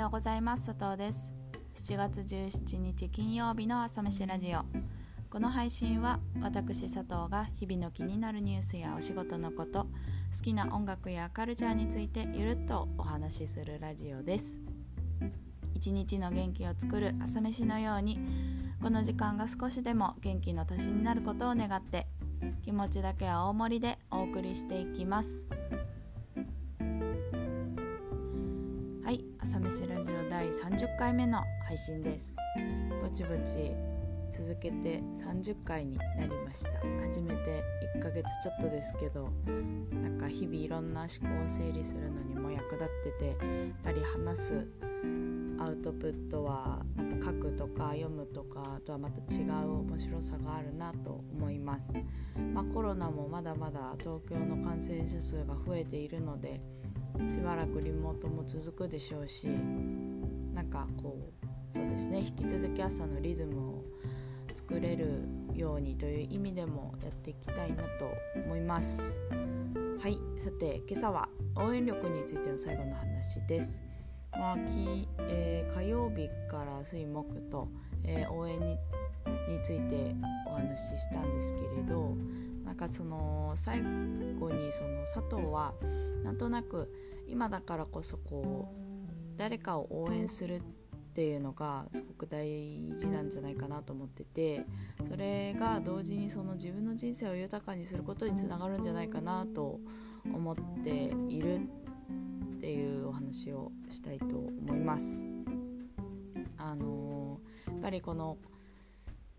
ようございます。佐藤です。7月17日金曜日の朝飯ラジオ。この配信は私佐藤が日々の気になるニュースやお仕事のこと好きな音楽やカルチャーについてゆるっとお話しするラジオです。一日の元気を作る朝飯のようにこの時間が少しでも元気の足しになることを願って気持ちだけは大盛りでお送りしていきます。朝飯ラジオ第30回目の配信です。ぼちぼち続けて30回になりました。初めて1ヶ月ちょっとですけどなんか日々いろんな思考を整理するのにも役立っててやっぱり話すアウトプットはなんか書くとか読むとかとはまた違う面白さがあるなと思います、まあ、コロナもまだまだ東京の感染者数が増えているのでしばらくリモートも続くでしょうしなんかこうそうですね引き続き朝のリズムを作れるようにという意味でもやっていきたいなと思います。はいさて今朝は応援力についての最後の話です。まあきえー、火曜日から水木と、えー、応援にについてお話ししたんですけれどかその最後にその佐藤はなんとなく今だからこそこう誰かを応援するっていうのがすごく大事なんじゃないかなと思っててそれが同時にその自分の人生を豊かにすることにつながるんじゃないかなと思っているっていうお話をしたいと思います。あのやっぱりこの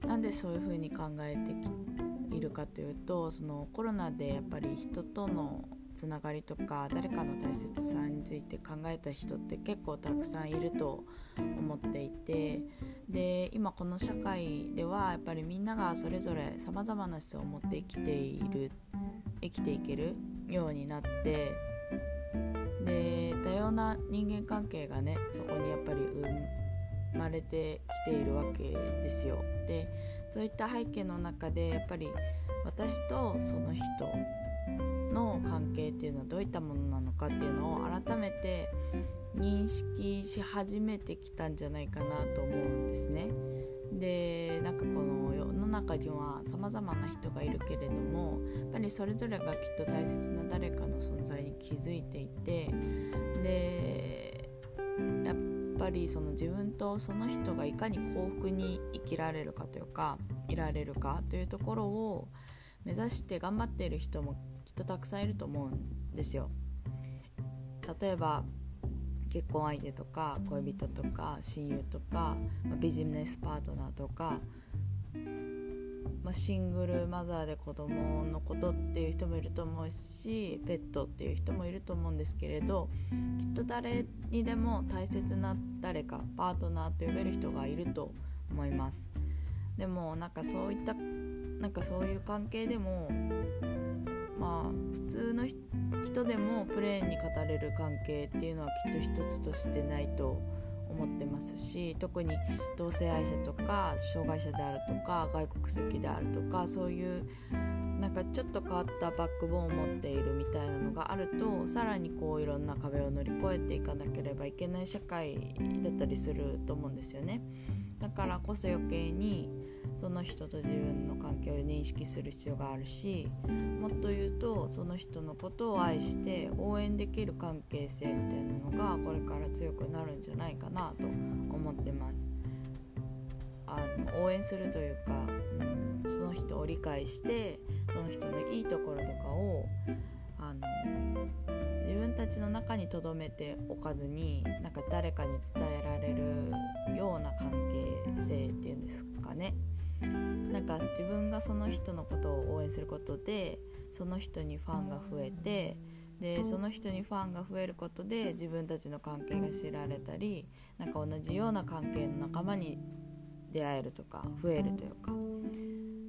なんでそういうふうに考えているかというとそのコロナでやっぱり人とのつながりとか誰かの大切さについて考えた人って結構たくさんいると思っていてで今この社会ではやっぱりみんながそれぞれさまざまな思想を持って生きている生きていけるようになってで多様な人間関係がねそこにやっぱり生まれてきているわけですよ。でそういった背景の中でやっぱり私とその人の関係っていうのはどういったものなのかっていうのを改めて認識し始めてきたんじゃないかなと思うんですね。でなんかこの世の中にはさまざまな人がいるけれどもやっぱりそれぞれがきっと大切な誰かの存在に気づいていてでやっぱりその自分とその人がいかに幸福に生きられるかというかいられるかというところを目指して頑張っている人もきっとたくさんいると思うんですよ。例えば結婚相手とか恋人とか親友とか、ま、ビジネスパートナーとか、まあ、シングルマザーで子供のことっていう人もいると思うしペットっていう人もいると思うんですけれどきっと誰にでも大切な誰かパートナーと呼べる人がいると思います。でもなんかそういったなんかそういう関係でもまあ普通の人でもプレーンに語れる関係っていうのはきっと一つとしてないと思います思ってますし特に同性愛者とか障害者であるとか外国籍であるとかそういうなんかちょっと変わったバックボーンを持っているみたいなのがあるとさらにこういろんな壁を乗り越えていかなければいけない社会だったりすると思うんですよね。だからこそ余計にその人と自分の関係を認識する必要があるしもっと言うとその人のことを愛して応援できる関係性みたいなのがこれから強くなるんじゃないかなと思ってます。あの応援するというか、うん、その人を理解してその人のいいところとかをあの自分たちの中に留めておかずになんか誰かに伝えられるような関係性っていうんですかねなんか自分がその人のことを応援することでその人にファンが増えてでその人にファンが増えることで自分たちの関係が知られたりなんか同じような関係の仲間に出会えるとか増えるというか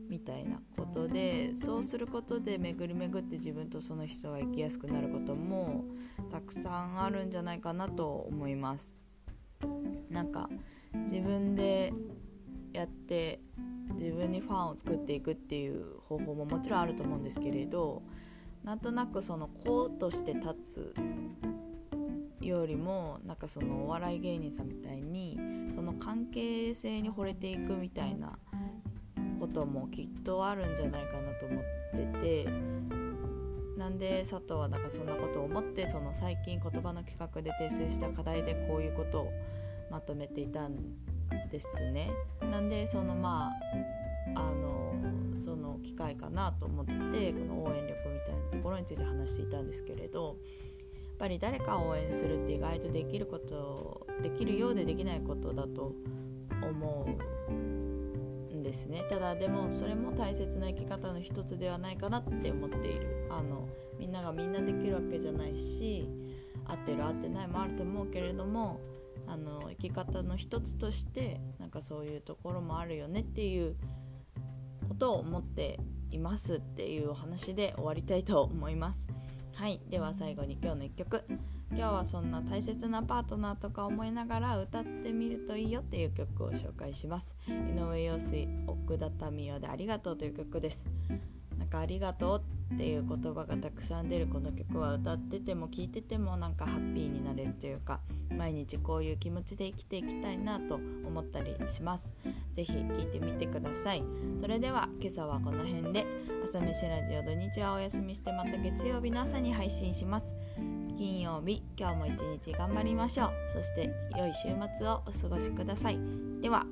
みたいなことでそうすることで巡り巡って自分とその人が生きやすくなることもたくさんあるんじゃないかなと思います。なんか自分でやって自分にファンを作っていくっていう方法ももちろんあると思うんですけれどなんとなくその子として立つよりもなんかそのお笑い芸人さんみたいにその関係性に惚れていくみたいなこともきっとあるんじゃないかなと思っててなんで佐藤はなんかそんなことを思ってその最近言葉の企画で提出した課題でこういうことをまとめていたんですね。なんでそのまああのその機会かなと思ってこの応援力みたいなところについて話していたんですけれどやっぱり誰かを応援するって意外とできることできるようでできないことだと思うんですねただでもそれも大切な生き方の一つではないかなって思っているあのみんながみんなできるわけじゃないし合ってる合ってないもあると思うけれどもあの生き方の一つとしてなんかそういうところもあるよねっていうことを思っていますっていうお話で終わりたいと思います。はい。では最後に今日の1曲。今日はそんな大切なパートナーとか思いながら歌ってみるといいよっていう曲を紹介します。井上陽水奥田民生でありがとうという曲です。なんかありがとうっていう言葉がたくさん出るこの曲は歌ってても聴いててもなんかハッピーになれるというか毎日こういう気持ちで生きていきたいなと思ったりします。是非聴いてみてください。それでは今朝はこの辺で朝飯ラジオ土日はお休みしてまた月曜日の朝に配信します。金曜日今日も一日頑張りましょう。そして良い週末をお過ごしください。では。